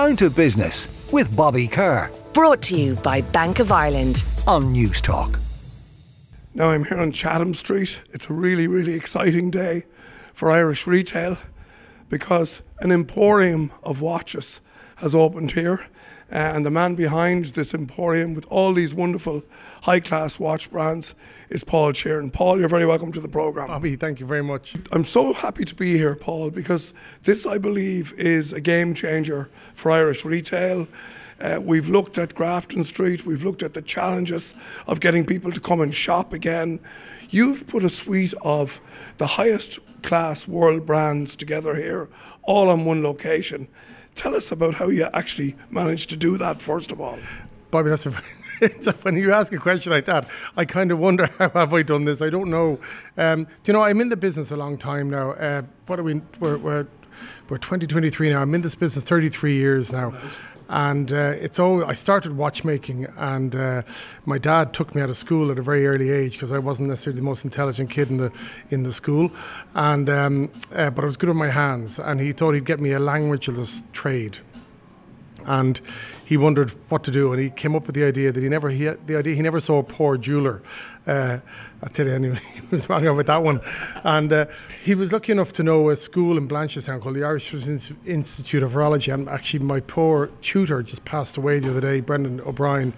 Down to Business with Bobby Kerr Brought to you by Bank of Ireland. on Newstalk. Now I'm here on Chatham Street. It's a really, really exciting day for Irish retail because an emporium of watches has opened here. Uh, and the man behind this emporium with all these wonderful high class watch brands is Paul Sheeran. Paul, you're very welcome to the programme. Bobby, thank you very much. I'm so happy to be here, Paul, because this, I believe, is a game changer for Irish retail. Uh, we've looked at Grafton Street, we've looked at the challenges of getting people to come and shop again. You've put a suite of the highest class world brands together here, all on one location. Tell us about how you actually managed to do that, first of all. Bobby, that's a, it's a, when you ask a question like that, I kind of wonder how have I done this? I don't know. Um, do you know, I'm in the business a long time now. Uh, what are we? We're, we're, we're 2023 now. I'm in this business 33 years now. And uh, it's all. I started watchmaking, and uh, my dad took me out of school at a very early age because I wasn't necessarily the most intelligent kid in the in the school, and um, uh, but I was good with my hands, and he thought he'd get me a languageless trade. And he wondered what to do. And he came up with the idea that he never he the idea he never saw a poor jeweler uh, I tell you anyway he was wrong with that one and uh, he was lucky enough to know a school in Blanchardstown called the Irish Institute of Horology and actually my poor tutor just passed away the other day Brendan O'Brien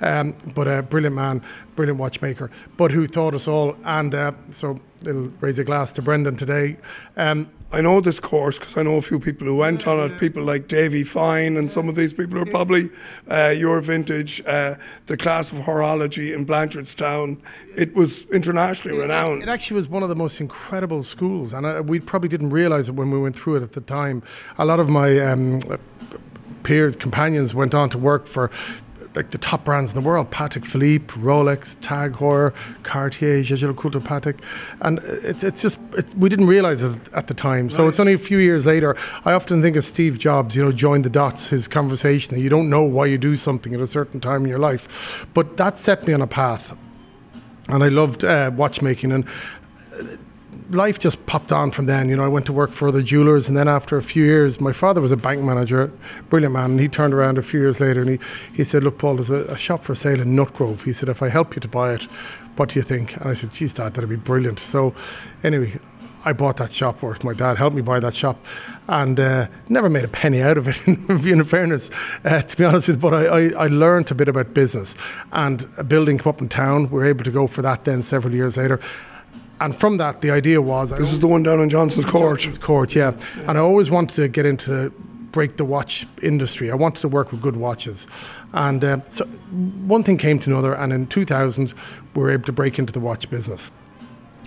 um, but a brilliant man brilliant watchmaker but who taught us all and uh, so they'll raise a glass to Brendan today um, I know this course because I know a few people who went on it. People like Davy Fine, and some of these people are probably uh, your vintage. Uh, the class of horology in Blanchardstown. It was internationally renowned. It actually was one of the most incredible schools, and I, we probably didn't realize it when we went through it at the time. A lot of my um, peers, companions, went on to work for like the top brands in the world: Patek Philippe, Rolex, Tag Heuer, Cartier, Jaeger-LeCoultre, Patek, and it's it's just it's, we didn't realize it at the time. So it's only a few years later. I often think of Steve Jobs. You know, join the dots. His conversation that you don't know why you do something at a certain time in your life, but that set me on a path and I loved uh, watchmaking and uh, life just popped on from then. You know, I went to work for the jewelers, and then after a few years, my father was a bank manager, brilliant man, and he turned around a few years later and he, he said, "Look, Paul, there's a, a shop for sale in Nutgrove." He said, "If I help you to buy it, what do you think?" And I said, "Geez, Dad, that'd be brilliant." So, anyway. I bought that shop, or my dad helped me buy that shop, and uh, never made a penny out of it. In fairness, uh, to be honest with you, but I, I, I learned a bit about business, and a building came up in town. We were able to go for that then several years later, and from that, the idea was I This is the one down in Johnson's Court. Johnson's Court, yeah. And I always wanted to get into the break the watch industry. I wanted to work with good watches. And uh, so one thing came to another, and in 2000, we were able to break into the watch business.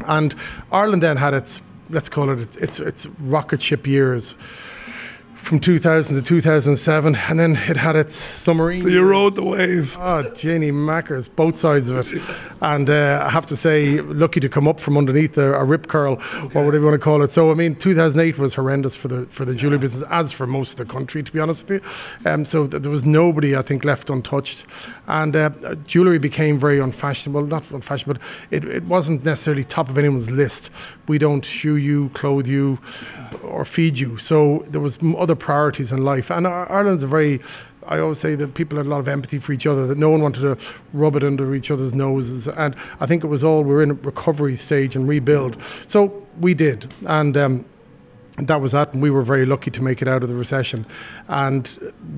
And Ireland then had its, let's call it, its, its, rocket ship years from 2000 to 2007, and then it had its submarine. So you rode the wave. Oh, Jenny Mackers, both sides of it. And uh, I have to say, lucky to come up from underneath a, a rip curl, or whatever you want to call it. So, I mean, 2008 was horrendous for the for the jewellery business, as for most of the country, to be honest with you. Um, so th- there was nobody, I think, left untouched. And uh, jewellery became very unfashionable. Not unfashionable, but it, it wasn't necessarily top of anyone's list. We don't shoe you, clothe you, or feed you. So there was m- other priorities in life. And Ireland's a very I always say that people had a lot of empathy for each other, that no one wanted to rub it under each other's noses. And I think it was all, we're in a recovery stage and rebuild. So we did. And um, that was that, and we were very lucky to make it out of the recession. And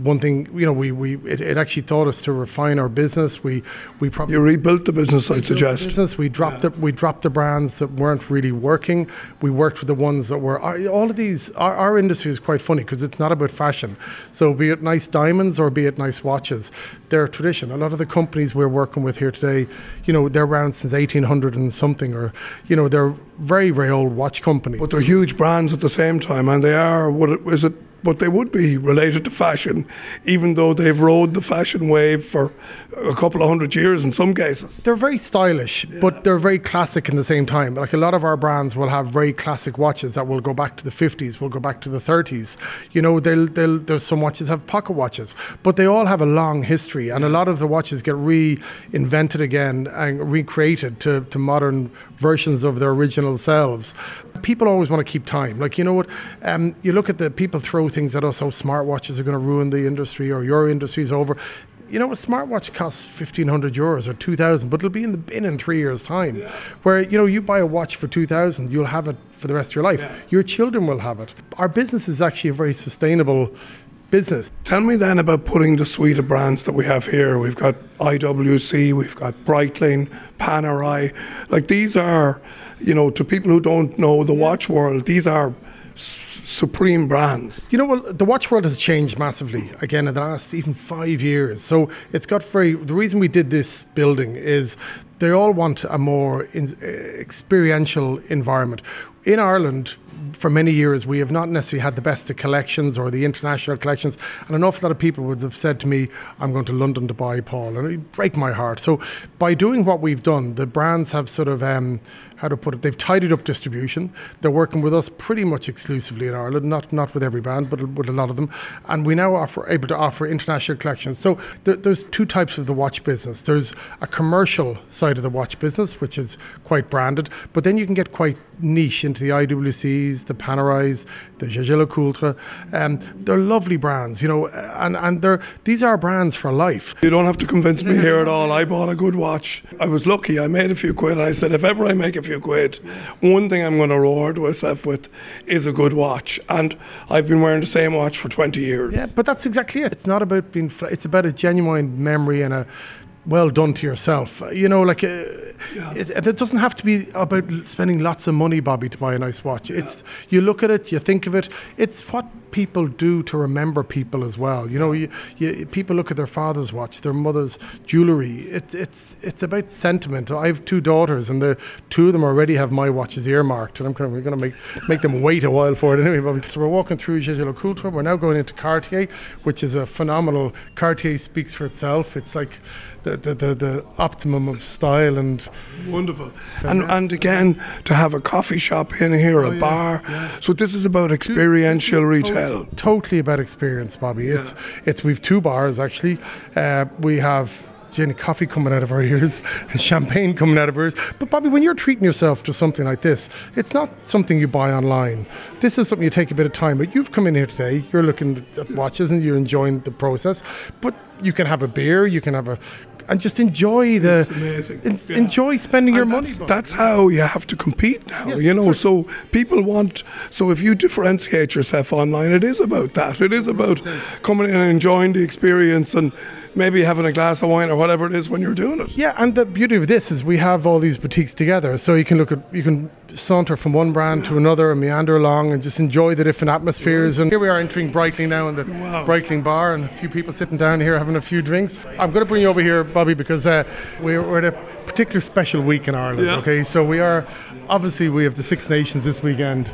one thing, you know, we, we it, it actually taught us to refine our business. We we probably You rebuilt the business, I'd suggest. business. We dropped the we dropped the brands that weren't really working. We worked with the ones that were. All of these, our, our industry is quite funny because it's not about fashion. So be it nice diamonds or be it nice watches, they're a tradition. A lot of the companies we're working with here today, you know, they're around since 1800 and something, or you know, they're very very old watch company. But they're huge brands at the same time, and they are what is it? But they would be related to fashion, even though they've rode the fashion wave for a couple of hundred years in some cases. they're very stylish, but they're very classic in the same time. Like a lot of our brands will have very classic watches that will go back to the 50s, will go back to the 30s. You know, they'll, they'll, there's some watches have pocket watches, but they all have a long history, and a lot of the watches get reinvented again and recreated to, to modern versions of their original selves. People always want to keep time. Like, you know what? Um, you look at the people throw throw things at us. Oh, smartwatches are going to ruin the industry, or your industry's over. You know, a smartwatch costs fifteen hundred euros or two thousand, but it'll be in the bin in three years' time. Where you know you buy a watch for two thousand, you'll have it for the rest of your life. Your children will have it. Our business is actually a very sustainable business. Tell me then about putting the suite of brands that we have here. We've got IWC, we've got Breitling, Panerai. Like these are, you know, to people who don't know the watch world, these are supreme brands. You know, well, the watch world has changed massively again in the last even five years. So it's got very. The reason we did this building is they all want a more in, uh, experiential environment. In Ireland, for many years, we have not necessarily had the best of collections or the international collections. And an awful lot of people would have said to me, I'm going to London to buy Paul. And it break my heart. So by doing what we've done, the brands have sort of, um, how to put it, they've tidied up distribution. They're working with us pretty much exclusively in Ireland, not, not with every brand, but with a lot of them. And we now offer able to offer international collections. So th- there's two types of the watch business. There's a commercial side of the watch business, which is quite branded, but then you can get quite niche into the The Panerais, the Jaeger LeCoultre. Um, they're lovely brands, you know, and, and they're, these are brands for life. You don't have to convince me here at all. I bought a good watch. I was lucky. I made a few quid. And I said, if ever I make a few quid, one thing I'm going to reward myself with is a good watch. And I've been wearing the same watch for 20 years. Yeah, but that's exactly it. It's not about being. Fl- it's about a genuine memory and a well done to yourself. You know, like uh, it, and it doesn't have to be about spending lots of money, Bobby, to buy a nice watch. It's you look at it, you think of it. It's what people do to remember people as well. You know, you, you people look at their father's watch, their mother's jewelry. It, it's it's about sentiment. I have two daughters, and the two of them already have my watches earmarked, and I'm kind of going to make make them wait a while for it anyway. Bobby. So we're walking through Jaeger LeCoultre. We're now going into Cartier, which is a phenomenal. Cartier speaks for itself. It's like the the, the, the optimum of style and Wonderful. And, and again, to have a coffee shop in here, a bar. Yeah. So this is about experiential retail. totally about experience, Bobby. It's it's we've two bars actually. Uh, we have gin and coffee coming out of our ears and champagne coming out of our ears. But Bobby, when you're treating yourself to something like this, it's not something you buy online. This is something you take a bit of time. But you've come in here today. You're looking at watches and you're enjoying the process. But you can have a beer. You can have a and just enjoy the It's amazing. en- Yeah. enjoy spending your And money. that's, Bobby. that's how you have to compete now, you know. So people want. So if you differentiate yourself online, it is about that. It is about coming in and enjoying the experience and maybe having a glass of wine or whatever it is when you're doing it. Yeah, and the beauty of this is we have all these boutiques together, so you can look at you can saunter from one brand to another and meander along and just enjoy the different atmospheres. And here we are entering Breitling now in the Breitling bar, and a few people sitting down here having a few drinks. I'm going to bring you over here, Bobby, because uh, we're, we're at a particular special week in Ireland. Yeah. Okay, so we are obviously we have the Six Nations this weekend.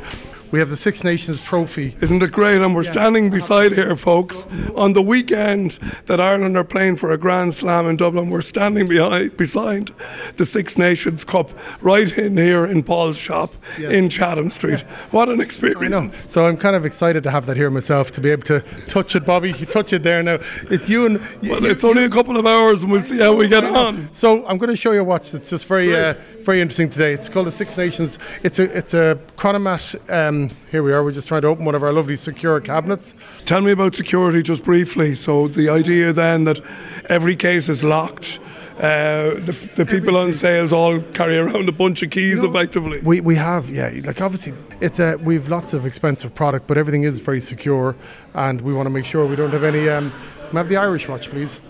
We have the Six Nations trophy. Isn't it great? And we're standing beside here, folks, on the weekend that Ireland are playing for a Grand Slam in Dublin. We're standing behind, beside the Six Nations Cup, right in here in Paul's shop in Chatham Street. What an experience! So I'm kind of excited to have that here myself to be able to touch it, Bobby. You touch it there now. It's you and Well, it's only a couple of hours, and we'll see how we get on. So I'm going to show you a watch that's just very, uh, very interesting today. It's called the Six Nations. It's a, it's a Chronomat. Um, here we are. We're just trying to open one of our lovely secure cabinets. Tell me about security just briefly. So the idea then that every case is locked. Uh, the, the people on sales all carry around a bunch of keys effectively. We, we have, yeah, like obviously, it's a, we've lots of expensive product, but everything is very secure, and we want to make sure we don't have any. Um, have the Irish watch, please.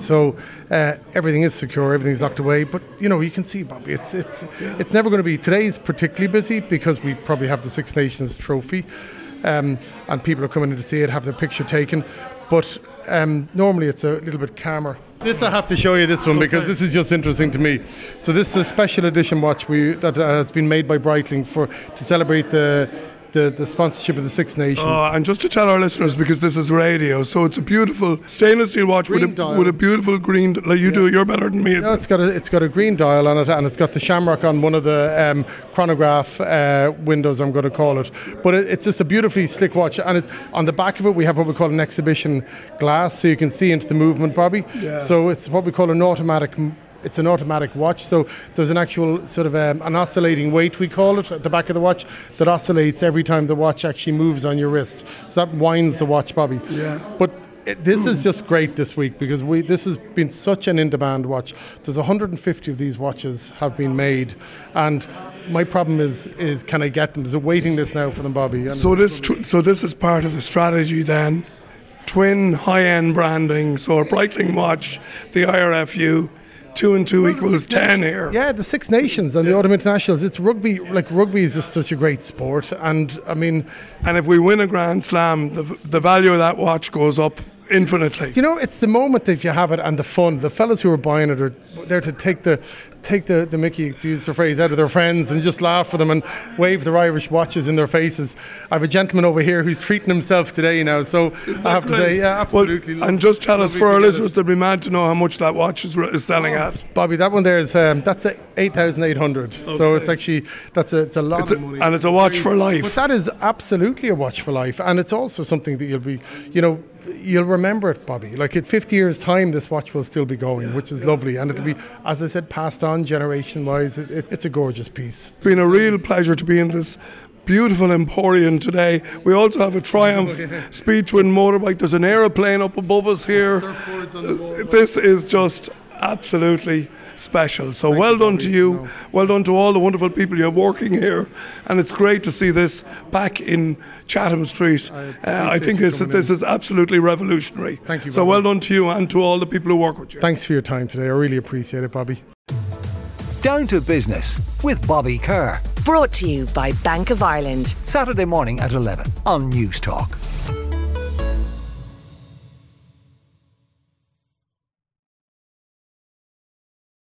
So uh, everything is secure, everything's locked away. But you know, you can see, Bobby, it's it's it's never going to be. Today's particularly busy because we probably have the Six Nations trophy, um, and people are coming in to see it, have their picture taken. But um, normally it's a little bit calmer. This I have to show you this one because this is just interesting to me. So this is a special edition watch we that has been made by Breitling for to celebrate the. The, the sponsorship of the Six Nations. Uh, and just to tell our listeners, because this is radio, so it's a beautiful stainless steel watch with a, dial. with a beautiful green. Like you do, you're better than me. At No, this. it's got a it's got a green dial on it, and it's got the shamrock on one of the um, chronograph uh, windows. I'm going to call it, but it, it's just a beautifully slick watch. And it, on the back of it, we have what we call an exhibition glass, so you can see into the movement, Bobby. Yeah. So it's what we call an automatic. It's an automatic watch, so there's an actual sort of um, an oscillating weight we call it at the back of the watch that oscillates every time the watch actually moves on your wrist. So that winds the watch, Bobby. Yeah. But it, this is just great this week because we this has been such an in-demand watch. There's 150 of these watches have been made, and my problem is is can I get them? There's a waiting list now for them, Bobby. And So this tw- so this is part of the strategy then. Twin high-end branding. So a Breitling watch, the IRFU, two and two equals ten here. Yeah, the Six Nations and the Autumn Internationals. It's rugby. Like rugby is just such a great sport, and I mean, And if we win a Grand Slam, the, the value of that watch goes up infinitely. you know, it's the moment that you have it and the fun. The fellas who are buying it are there to take the take the, the Mickey, to use the phrase, out of their friends and just laugh for them and wave their Irish watches in their faces. I have a gentleman over here who's treating himself today now, so I have to say, yeah, absolutely. Well, and just tell us for our listeners, they'd be mad to know how much that watch is, is selling at. Bobby, that one there is um, that's eight thousand eight hundred. So it's actually that's a it's a lot It's a- money, and it's a watch for life. But that is absolutely a watch for life, and it's also something that you'll be, you know, you'll remember it, Bobby. Like in fifty years' time, this watch will still be going, which is lovely, and it'll be, as I said, passed on generation-wise. It, it, it's a gorgeous piece. It's been a real pleasure to be in this beautiful Emporium today. We also have a Triumph Speed Twin motorbike. There's an aeroplane up above us here. Uh, this is just absolutely special. So well done to you. No. Well done to all the wonderful people you have working here. And it's great to see this back in Chatham Street. Uh, I think you this, this is absolutely revolutionary. Thank you, So Bobby. well done to you and to all the people who work with you. Thanks for your time today. I really appreciate it, Bobby. Down to business with Bobby Kerr. Brought to you by Bank of Ireland. Saturday morning at 11 on Newstalk.